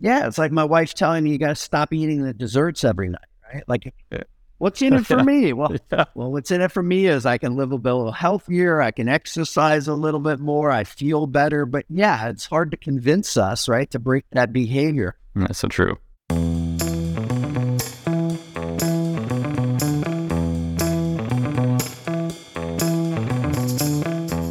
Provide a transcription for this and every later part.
Yeah, it's like my wife telling me you got to stop eating the desserts every night, right? Like, what's in it for me? Well, yeah. well, what's in it for me is I can live a little healthier, I can exercise a little bit more, I feel better. But yeah, it's hard to convince us, right, to break that behavior. That's so true.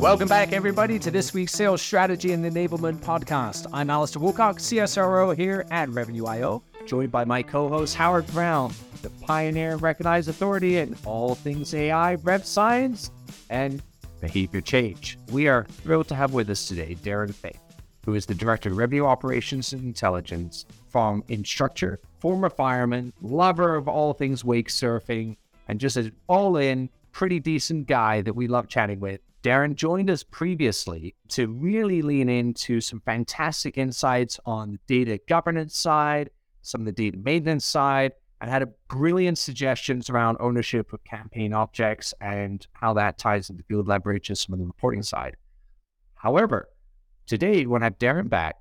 Welcome back, everybody, to this week's Sales Strategy and Enablement Podcast. I'm Alastair Woolcock, CSRO here at Revenue.io, joined by my co host Howard Brown, the pioneer and recognized authority in all things AI, rev science, and behavior change. We are thrilled to have with us today Darren Fay, who is the Director of Revenue Operations and Intelligence from Instructure, former fireman, lover of all things wake surfing, and just an all in, pretty decent guy that we love chatting with. Darren joined us previously to really lean into some fantastic insights on the data governance side, some of the data maintenance side, and had a brilliant suggestions around ownership of campaign objects and how that ties into the field leverage and some of the reporting side. However, today we want to have Darren back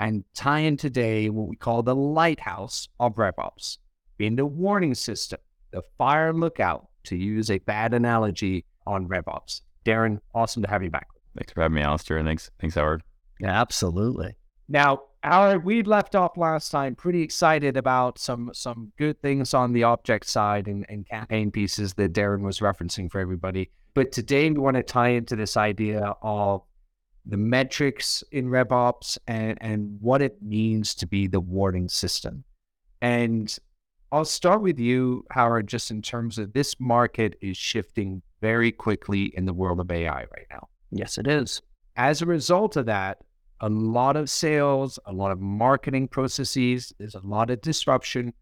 and tie in today what we call the lighthouse of RevOps, being the warning system, the fire lookout, to use a bad analogy on RevOps. Darren, awesome to have you back. Thanks for having me, Alastair, and thanks, thanks, Howard. Yeah, absolutely. Now, Howard, we left off last time pretty excited about some some good things on the object side and, and campaign pieces that Darren was referencing for everybody. But today we want to tie into this idea of the metrics in RevOps and, and what it means to be the warning system. And I'll start with you, Howard, just in terms of this market is shifting very quickly in the world of AI right now. Yes, it is. As a result of that, a lot of sales, a lot of marketing processes, there's a lot of disruption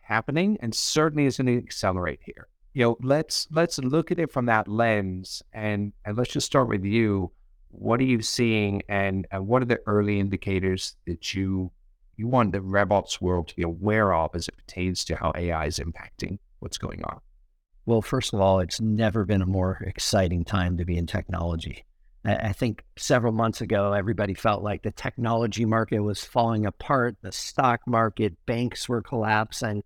happening and certainly is going to accelerate here. You know, let's let's look at it from that lens and and let's just start with you. What are you seeing and, and what are the early indicators that you you want the RevOps world to be aware of as it pertains to how AI is impacting what's going on? Well, first of all, it's never been a more exciting time to be in technology. I think several months ago, everybody felt like the technology market was falling apart, the stock market, banks were collapsing.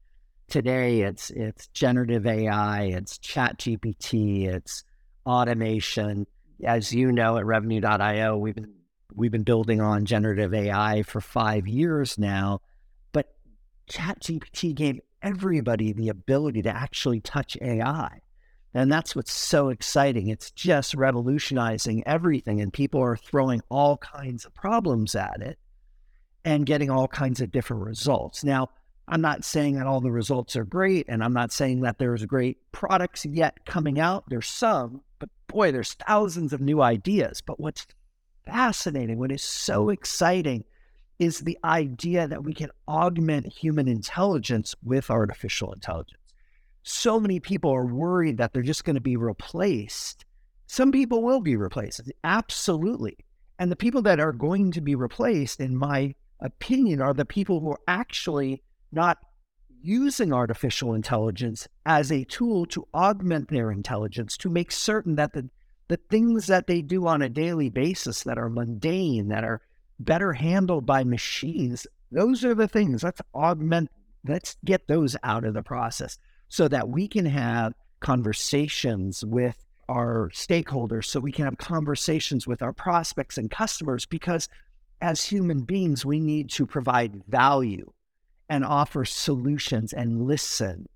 Today, it's it's generative AI, it's ChatGPT, it's automation. As you know, at Revenue.io, we've been we've been building on generative AI for five years now. But ChatGPT gave everybody the ability to actually touch AI. And that's what's so exciting. It's just revolutionizing everything, and people are throwing all kinds of problems at it and getting all kinds of different results. Now, I'm not saying that all the results are great, and I'm not saying that there's great products yet coming out. There's some, but boy, there's thousands of new ideas. But what's fascinating, what is so exciting, is the idea that we can augment human intelligence with artificial intelligence. So many people are worried that they're just going to be replaced. Some people will be replaced, absolutely. And the people that are going to be replaced, in my opinion, are the people who are actually not using artificial intelligence as a tool to augment their intelligence, to make certain that the, the things that they do on a daily basis that are mundane, that are better handled by machines. Those are the things. Let's augment, let's get those out of the process so that we can have conversations with our stakeholders, so we can have conversations with our prospects and customers, because as human beings, we need to provide value and offer solutions and listen.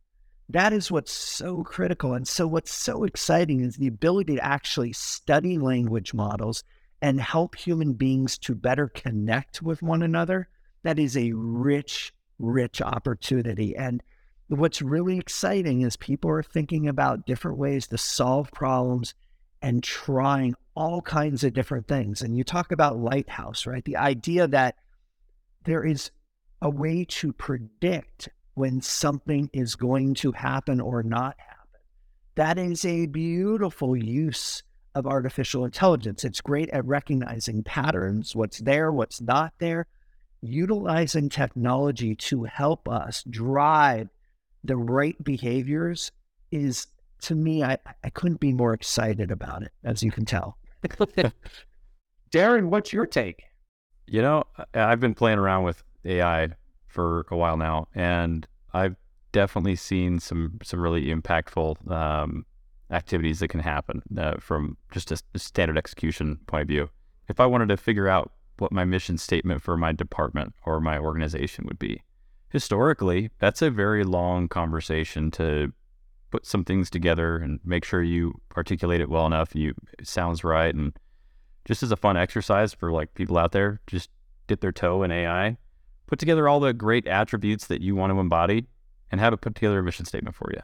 That is what's so critical. And so, what's so exciting is the ability to actually study language models and help human beings to better connect with one another, that is a rich, rich opportunity. And what's really exciting is people are thinking about different ways to solve problems and trying all kinds of different things. And you talk about lighthouse, right? The idea that there is a way to predict when something is going to happen or not happen. That is a beautiful use of artificial intelligence. It's great at recognizing patterns, what's there, what's not there, utilizing technology to help us drive the right behaviors is to me, I, I couldn't be more excited about it, as you can tell. Darren, what's your take? You know, I've been playing around with AI for a while now, and I've definitely seen some some really impactful um, activities that can happen uh, from just a, a standard execution point of view. If I wanted to figure out what my mission statement for my department or my organization would be, historically, that's a very long conversation to put some things together and make sure you articulate it well enough. You it sounds right, and just as a fun exercise for like people out there, just dip their toe in AI, put together all the great attributes that you want to embody, and have it put together a mission statement for you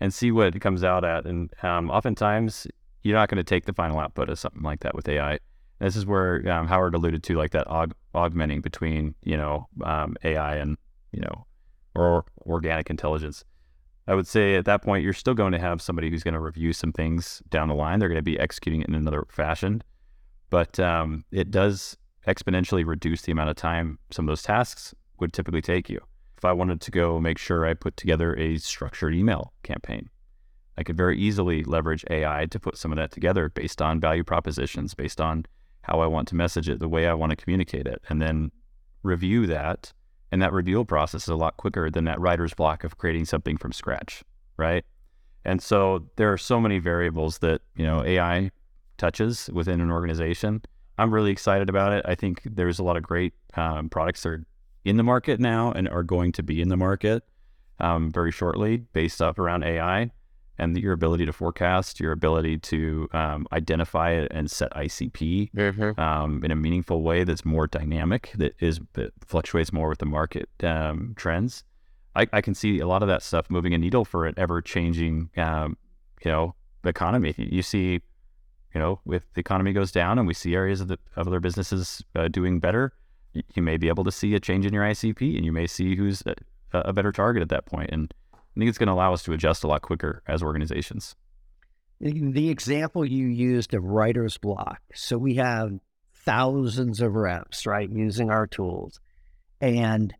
and see what it comes out at. And um, oftentimes, you're not going to take the final output of something like that with AI. This is where um, Howard alluded to, like that aug- augmenting between you know um, AI and you know or organic intelligence. I would say at that point, you're still going to have somebody who's going to review some things down the line. They're going to be executing it in another fashion, but um, it does exponentially reduce the amount of time some of those tasks would typically take you if I wanted to go make sure I put together a structured email campaign, I could very easily leverage AI to put some of that together based on value propositions, based on how I want to message it, the way I want to communicate it, and then review that. And that review process is a lot quicker than that writer's block of creating something from scratch, right? And so there are so many variables that, you know, AI touches within an organization. I'm really excited about it. I think there's a lot of great um, products that are in the market now and are going to be in the market um, very shortly based up around AI and your ability to forecast, your ability to um, identify it and set ICP mm-hmm. um, in a meaningful way that's more dynamic, that is that fluctuates more with the market um, trends. I, I, can see a lot of that stuff moving a needle for an ever changing, um, you know, economy. You see, you know, if the economy goes down and we see areas of, the, of other businesses uh, doing better, you may be able to see a change in your ICP and you may see who's a, a better target at that point. And I think it's going to allow us to adjust a lot quicker as organizations. The example you used of writer's block. So we have thousands of reps, right, using our tools. And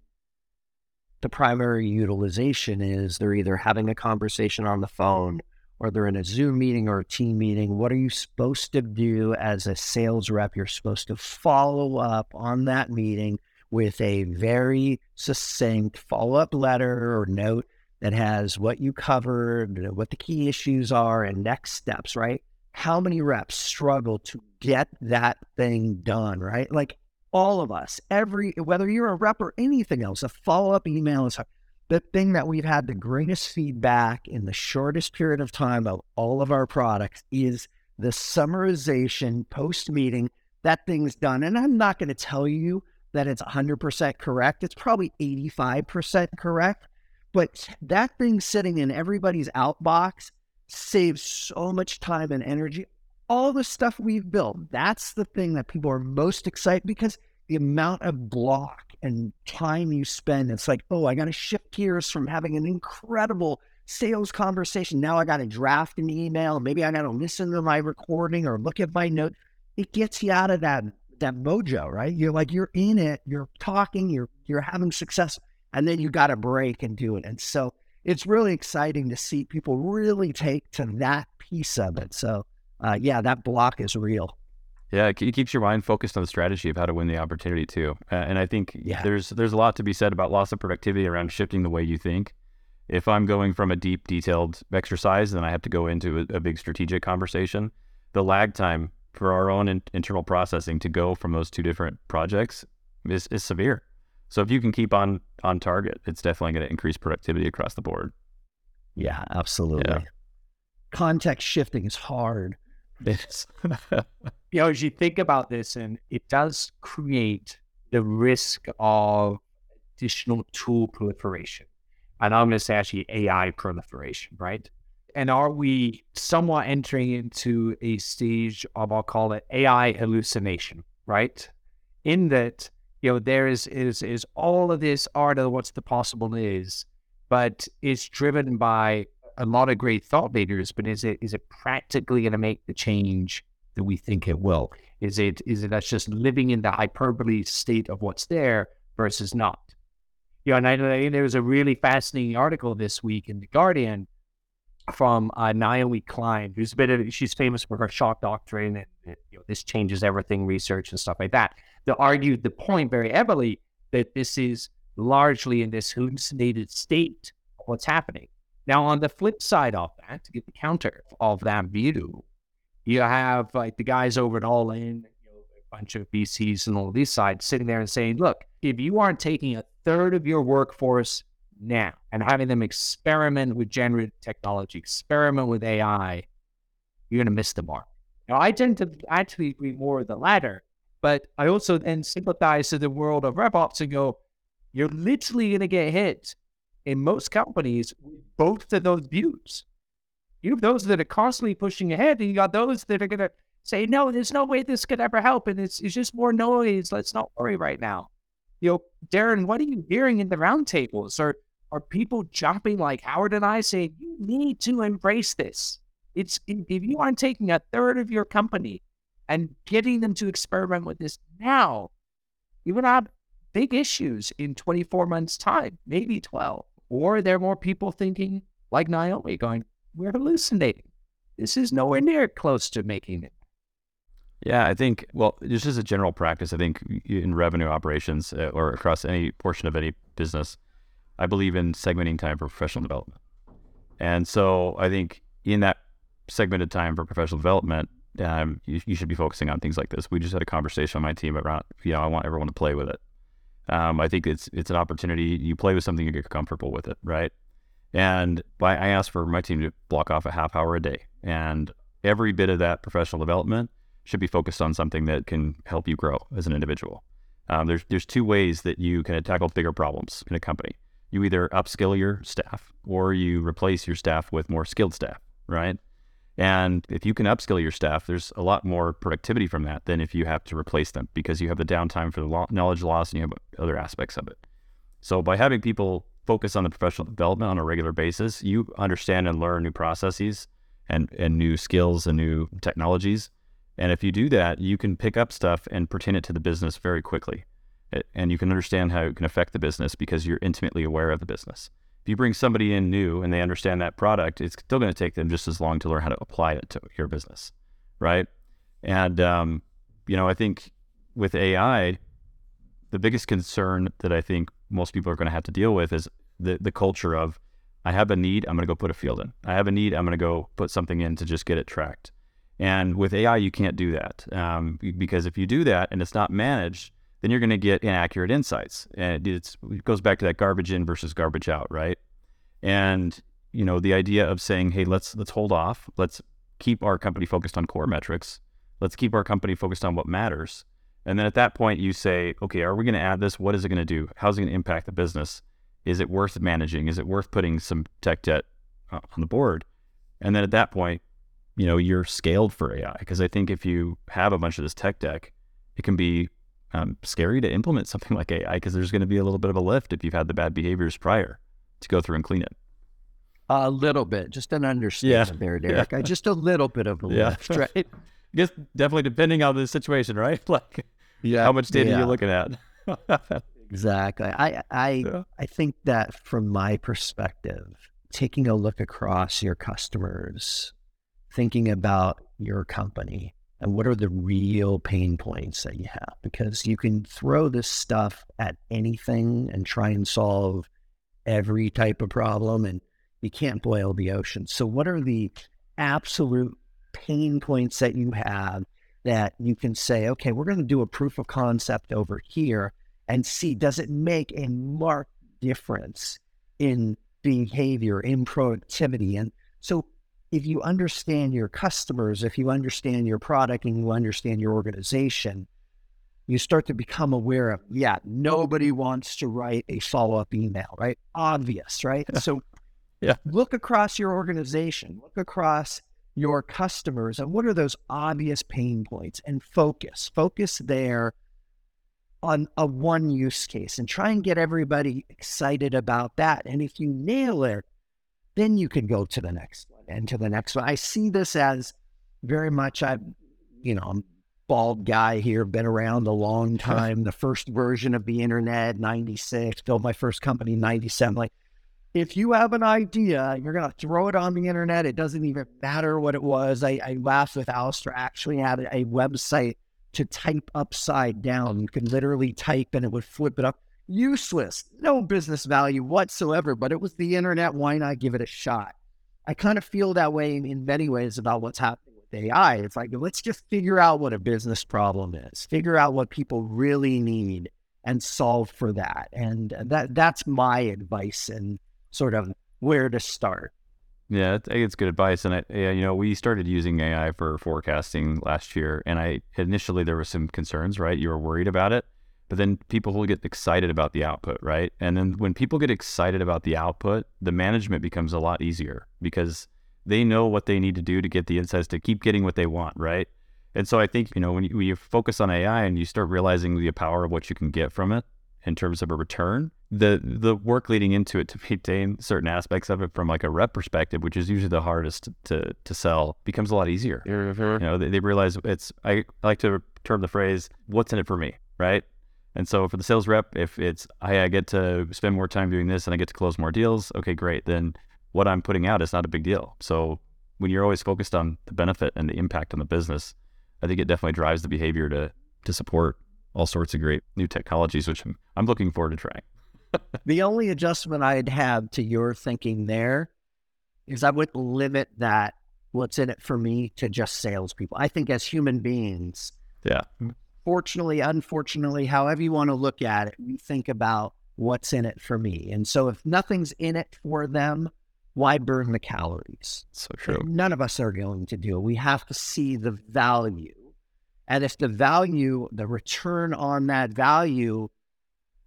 the primary utilization is they're either having a conversation on the phone or they're in a Zoom meeting or a team meeting, what are you supposed to do as a sales rep? You're supposed to follow up on that meeting with a very succinct follow up letter or note that has what you covered, uh, what the key issues are, and next steps, right? How many reps struggle to get that thing done, right? Like all of us, every, whether you're a rep or anything else, a follow up email is hard the thing that we've had the greatest feedback in the shortest period of time of all of our products is the summarization post meeting. That thing's done. And I'm not going to tell you that it's 100% correct. It's probably 85% correct. But that thing sitting in everybody's outbox saves so much time and energy. All the stuff we've built, that's the thing that people are most excited because the amount of block and time you spend. It's like, oh, I got to shift gears from having an incredible sales conversation. Now I got to draft an email. Maybe I got to listen to my recording or look at my note. It gets you out of that that mojo, right? You're like you're in it. You're talking. You're you're having success, and then you got to break and do it. And so it's really exciting to see people really take to that piece of it. So uh, yeah, that block is real. Yeah, it keeps your mind focused on the strategy of how to win the opportunity too. Uh, and I think yeah. there's there's a lot to be said about loss of productivity around shifting the way you think. If I'm going from a deep, detailed exercise, then I have to go into a, a big strategic conversation. The lag time for our own in, internal processing to go from those two different projects is, is severe. So if you can keep on on target, it's definitely going to increase productivity across the board. Yeah, absolutely. Yeah. Context shifting is hard. It's you know, as you think about this, and it does create the risk of additional tool proliferation. And I'm going to say actually AI proliferation, right? And are we somewhat entering into a stage of, I'll call it AI hallucination, right? In that, you know, there is is is all of this art of what's the possible is, but it's driven by a lot of great thought leaders, but is it is it practically going to make the change that we think it will? Is it is it that's just living in the hyperbole state of what's there versus not? You know, and I, there was a really fascinating article this week in the Guardian from uh, Naomi Klein, who's a bit of she's famous for her shock doctrine and, and you know, this changes everything research and stuff like that. That argued the point very heavily that this is largely in this hallucinated state of what's happening. Now, on the flip side of that, to get the counter of that view, you have like the guys over at All In, you know, a bunch of VCs and all these sides sitting there and saying, look, if you aren't taking a third of your workforce now and having them experiment with generative technology, experiment with AI, you're going to miss the mark. Now, I tend to actually agree more with the latter, but I also then sympathize to the world of RevOps and go, you're literally going to get hit in most companies with both of those views. You have those that are constantly pushing ahead, and you got those that are going to say, no, there's no way this could ever help. And it's, it's just more noise. Let's not worry right now. You know, Darren, what are you hearing in the roundtables? Are, are people jumping like Howard and I saying, you need to embrace this? It's if you aren't taking a third of your company and getting them to experiment with this now, going to have big issues in 24 months' time, maybe 12. Or are there more people thinking, like Naomi, going, we're hallucinating. This is nowhere near close to making it. Yeah, I think, well, this is a general practice, I think in revenue operations uh, or across any portion of any business, I believe in segmenting time for professional development. And so I think in that segmented time for professional development, um, you, you, should be focusing on things like this. We just had a conversation on my team around, you know, I want everyone to play with it. Um, I think it's it's an opportunity. You play with something, you get comfortable with it, right? And I asked for my team to block off a half hour a day, and every bit of that professional development should be focused on something that can help you grow as an individual. Um, there's there's two ways that you can tackle bigger problems in a company. You either upskill your staff, or you replace your staff with more skilled staff, right? And if you can upskill your staff, there's a lot more productivity from that than if you have to replace them because you have the downtime for the knowledge loss and you have other aspects of it. So by having people focus on the professional development on a regular basis, you understand and learn new processes and, and new skills and new technologies. And if you do that, you can pick up stuff and pertain it to the business very quickly. And you can understand how it can affect the business because you're intimately aware of the business if you bring somebody in new and they understand that product, it's still going to take them just as long to learn how to apply it to your business, right? And um, you know, I think with AI, the biggest concern that I think most people are going to have to deal with is the the culture of I have a need, I'm going to go put a field in. I have a need, I'm going to go put something in to just get it tracked. And with AI, you can't do that um, because if you do that and it's not managed, then you're going to get inaccurate insights. And it goes back to that garbage in versus garbage out, right? And you know, the idea of saying, "Hey, let's let's hold off. Let's keep our company focused on core metrics. Let's keep our company focused on what matters." And then at that point, you say, "Okay, are we going to add this? What is it going to do? How's it going to impact the business? Is it worth managing? Is it worth putting some tech debt uh, on the board?" And then at that point, you know, you're scaled for AI because I think if you have a bunch of this tech debt, it can be um, scary to implement something like AI because there's going to be a little bit of a lift if you've had the bad behaviors prior to go through and clean it. A little bit, just an understanding yeah. there, Derek. Yeah. just a little bit of a yeah. lift, right? I guess definitely depending on the situation, right? Like, yeah, how much data yeah. you're looking at. exactly. I I yeah. I think that from my perspective, taking a look across your customers, thinking about your company, and what are the real pain points that you have because you can throw this stuff at anything and try and solve every type of problem and you can't boil the ocean so what are the absolute pain points that you have that you can say okay we're going to do a proof of concept over here and see does it make a marked difference in behavior in productivity and so if you understand your customers, if you understand your product and you understand your organization, you start to become aware of, yeah, nobody wants to write a follow up email, right? Obvious, right? so yeah. look across your organization, look across your customers, and what are those obvious pain points and focus, focus there on a one use case and try and get everybody excited about that. And if you nail it, then you can go to the next one and to the next one. I see this as very much I, you know, I'm bald guy here, been around a long time. the first version of the internet, 96, built my first company 97. Like if you have an idea, you're going to throw it on the internet. It doesn't even matter what it was. I, I laughed with Alastair, actually had a website to type upside down. You could literally type and it would flip it up. useless, no business value whatsoever, but it was the internet. Why not give it a shot? I kind of feel that way in many ways about what's happening with AI. It's like, let's just figure out what a business problem is, figure out what people really need and solve for that. And that that's my advice and sort of where to start. Yeah, it's good advice. And I, yeah, you know, we started using AI for forecasting last year, and I initially there were some concerns, right? You were worried about it, but then people will get excited about the output, right? And then when people get excited about the output, the management becomes a lot easier because they know what they need to do to get the insights to keep getting what they want, right? And so I think you know when you, when you focus on AI and you start realizing the power of what you can get from it in terms of a return, the the work leading into it to maintain certain aspects of it from like a rep perspective, which is usually the hardest to to sell, becomes a lot easier. You know, they, they realize it's. I like to term the phrase "What's in it for me?" Right. And so for the sales rep, if it's hey, I get to spend more time doing this and I get to close more deals, okay, great. Then what I'm putting out is not a big deal. So when you're always focused on the benefit and the impact on the business, I think it definitely drives the behavior to to support all sorts of great new technologies, which I'm, I'm looking forward to trying the only adjustment I'd have to your thinking there is I would limit that what's in it for me to just salespeople. I think as human beings, yeah. Fortunately, unfortunately, however you want to look at it, we think about what's in it for me. And so if nothing's in it for them, why burn the calories? So true. None of us are going to do it. We have to see the value. And if the value, the return on that value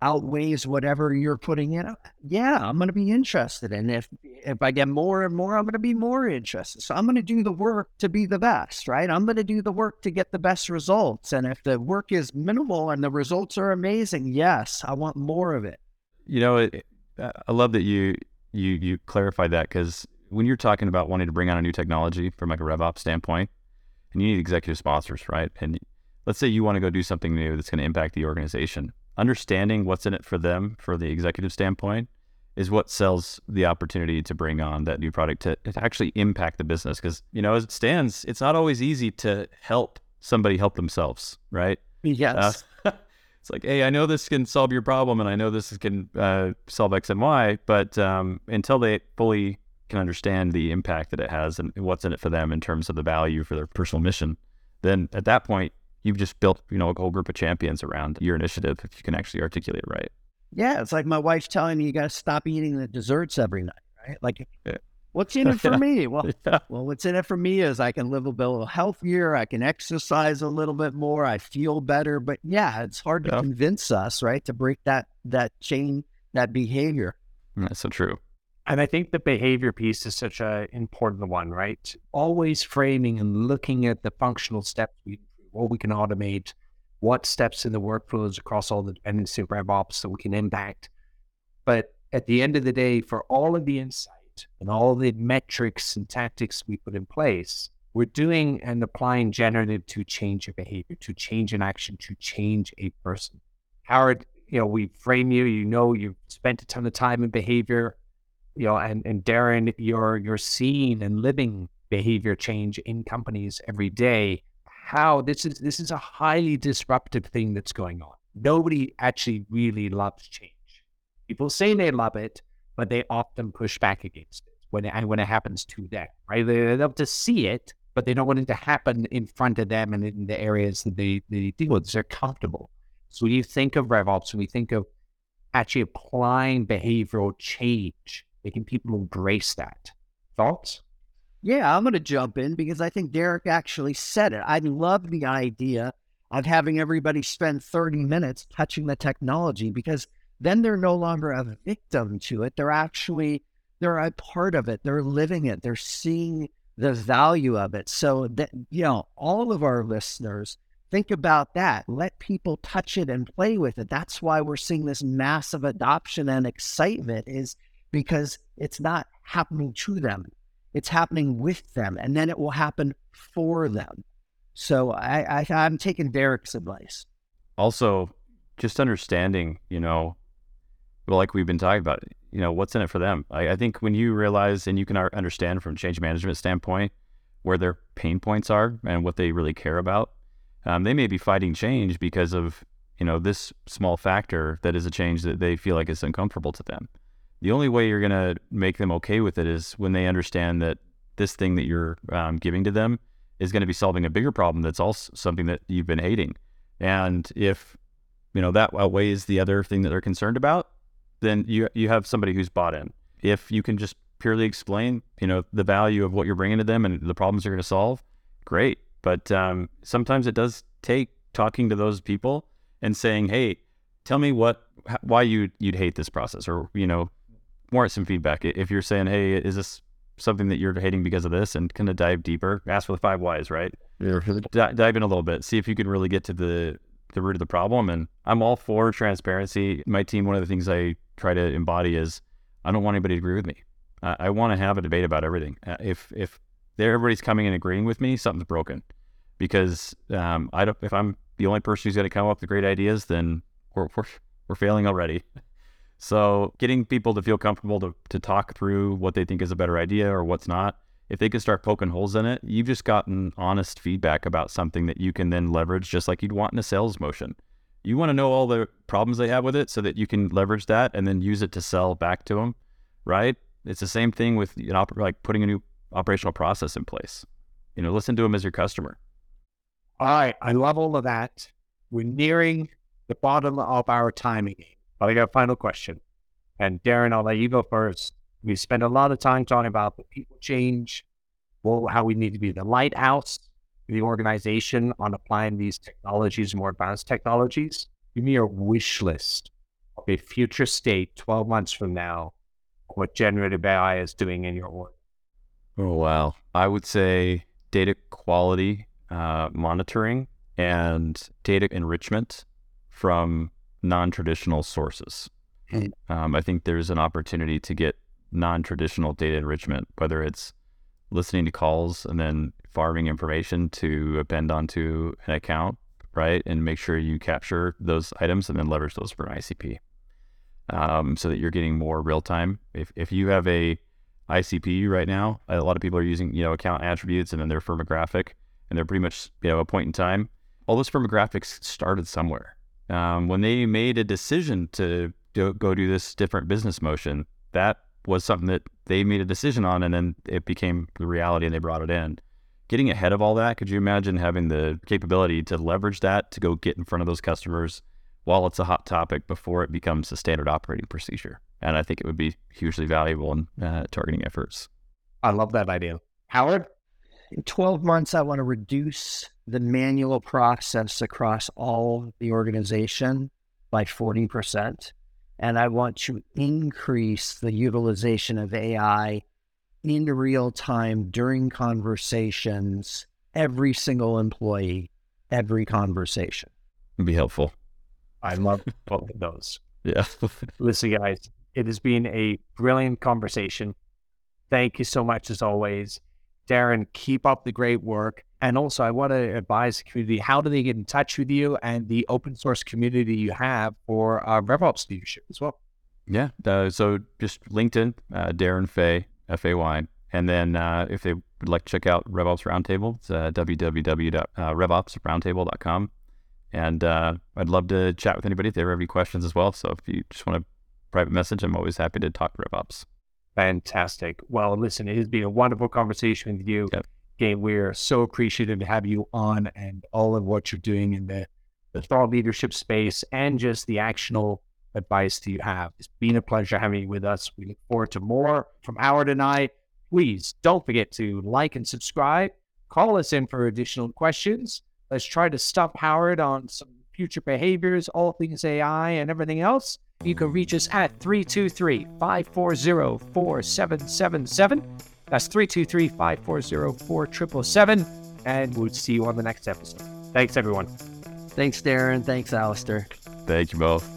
outweighs whatever you're putting in, uh, yeah, I'm going to be interested. And if if I get more and more, I'm going to be more interested. So I'm going to do the work to be the best, right? I'm going to do the work to get the best results. And if the work is minimal and the results are amazing, yes, I want more of it. You know, it, I love that you you you clarified that because when you're talking about wanting to bring on a new technology from like a RevOps standpoint, and you need executive sponsors, right? And let's say you want to go do something new that's going to impact the organization understanding what's in it for them for the executive standpoint is what sells the opportunity to bring on that new product to, to actually impact the business. Because, you know, as it stands, it's not always easy to help somebody help themselves, right? Yes. Uh, it's like, hey, I know this can solve your problem and I know this can uh, solve X and Y, but um, until they fully can understand the impact that it has and what's in it for them in terms of the value for their personal mission, then at that point, you've just built, you know, a whole group of champions around your initiative if you can actually articulate it right. Yeah, it's like my wife's telling me you got to stop eating the desserts every night, right? Like, yeah. what's in it for me? Well, yeah. well, what's in it for me is I can live a little healthier, I can exercise a little bit more, I feel better. But yeah, it's hard to convince us, right, to break that that chain, that behavior. Mm, that's so true. And I think the behavior piece is such an important one, right? Always framing and looking at the functional steps we what we can automate, what steps in the workflows across all the dependency of RevOps that we can impact. But at the end of the day, for all of the insight and all the metrics and tactics we put in place, we're doing and applying generative to change a behavior, to change an action, to change a person. Howard, you know, we frame you, you know, you've spent a ton of time in behavior, you know, and, and Darren, you're, you're seeing and living behavior change in companies every day how this is this is a highly disruptive thing that's going on. Nobody actually really loves change. People say they love it, but they often push back against it when it, when it happens to them. Right? They love to see it, but they don't want it to happen in front of them and in the areas that they, they deal with. They're comfortable. So when you think of RevOps, when we think of actually applying behavioral change, making people embrace that. Thoughts? Yeah, I'm going to jump in because I think Derek actually said it. I love the idea of having everybody spend 30 minutes touching the technology because then they're no longer a victim to it. They're actually they're a part of it. They're living it. They're seeing the value of it. So that you know, all of our listeners think about that. Let people touch it and play with it. That's why we're seeing this massive adoption and excitement is because it's not happening to them. It's happening with them, and then it will happen for them. So I, I I'm taking Derek's advice. Also, just understanding, you know, well, like we've been talking about, you know, what's in it for them. I, I think when you realize and you can understand from change management standpoint where their pain points are and what they really care about, um, they may be fighting change because of you know, this small factor that is a change that they feel like is uncomfortable to them. The only way you're going to make them okay with it is when they understand that this thing that you're um, giving to them is going to be solving a bigger problem that's also something that you've been hating. And if you know that outweighs the other thing that they're concerned about, then you you have somebody who's bought in. If you can just purely explain, you know, the value of what you're bringing to them and the problems you're going to solve, great. But um, sometimes it does take talking to those people and saying, "Hey, tell me what why you you'd hate this process," or you know, warrant some feedback. If you're saying, "Hey, is this something that you're hating because of this and kind of dive deeper. Ask for the five whys, right? Yeah. D- dive in a little bit. See if you can really get to the the root of the problem. And I'm all for transparency. My team, one of the things I try to embody is I don't want anybody to agree with me. I, I want to have a debate about everything. Uh, if if everybody's coming and agreeing with me, something's broken. Because um, I don't. If I'm the only person who's going to come up with great ideas, then we're we're, we're failing already. So getting people to feel comfortable to, to talk through what they think is a better idea or what's not, if they can start poking holes in it, you've just gotten honest feedback about something that you can then leverage just like you'd want in a sales motion. You want to know all the problems they have with it so that you can leverage that and then use it to sell back to them, right? It's the same thing with you know, like putting a new operational process in place. You know, listen to them as your customer. All right, I love all of that. We're nearing the bottom of our timing but I got a final question. And Darren, I'll let you go first. We spent a lot of time talking about the people change, well, how we need to be the lighthouse, the organization on applying these technologies, more advanced technologies. Give me your wish list of a future state 12 months from now, what generative AI is doing in your work. Oh, wow. I would say data quality uh, monitoring and data enrichment from non-traditional sources. Hmm. Um, I think there's an opportunity to get non-traditional data enrichment, whether it's listening to calls and then farming information to append onto an account, right? And make sure you capture those items and then leverage those for an ICP, um, so that you're getting more real time. If if you have a ICP right now, a lot of people are using you know account attributes and then their firmographic, and they're pretty much you know a point in time. All those firmographics started somewhere um, when they made a decision to do, go do this different business motion, that was something that they made a decision on, and then it became the reality, and they brought it in. Getting ahead of all that, could you imagine having the capability to leverage that to go get in front of those customers while it's a hot topic before it becomes a standard operating procedure? And I think it would be hugely valuable in uh, targeting efforts. I love that idea. Howard? In 12 months, I want to reduce the manual process across all the organization by 40%. And I want to increase the utilization of AI in real time during conversations, every single employee, every conversation. Would be helpful. I love both of those. Yeah. Listen, guys, it has been a brilliant conversation. Thank you so much, as always. Darren, keep up the great work. And also, I want to advise the community how do they get in touch with you and the open source community you have for uh, RevOps leadership as well? Yeah. Uh, so just LinkedIn, uh, Darren Fay, F A Y. And then uh, if they would like to check out RevOps Roundtable, it's uh, www.revopsroundtable.com. And uh, I'd love to chat with anybody if they have any questions as well. So if you just want a private message, I'm always happy to talk RevOps. Fantastic. Well, listen, it has been a wonderful conversation with you. Yep. Again, we're so appreciative to have you on and all of what you're doing in the, the thought leadership space and just the actionable advice that you have. It's been a pleasure having you with us. We look forward to more from Howard and I. Please don't forget to like and subscribe. Call us in for additional questions. Let's try to stuff Howard on some future behaviors, all things AI, and everything else. You can reach us at 323 540 4777. That's 323 540 4777. And we'll see you on the next episode. Thanks, everyone. Thanks, Darren. Thanks, Alastair. Thank you both.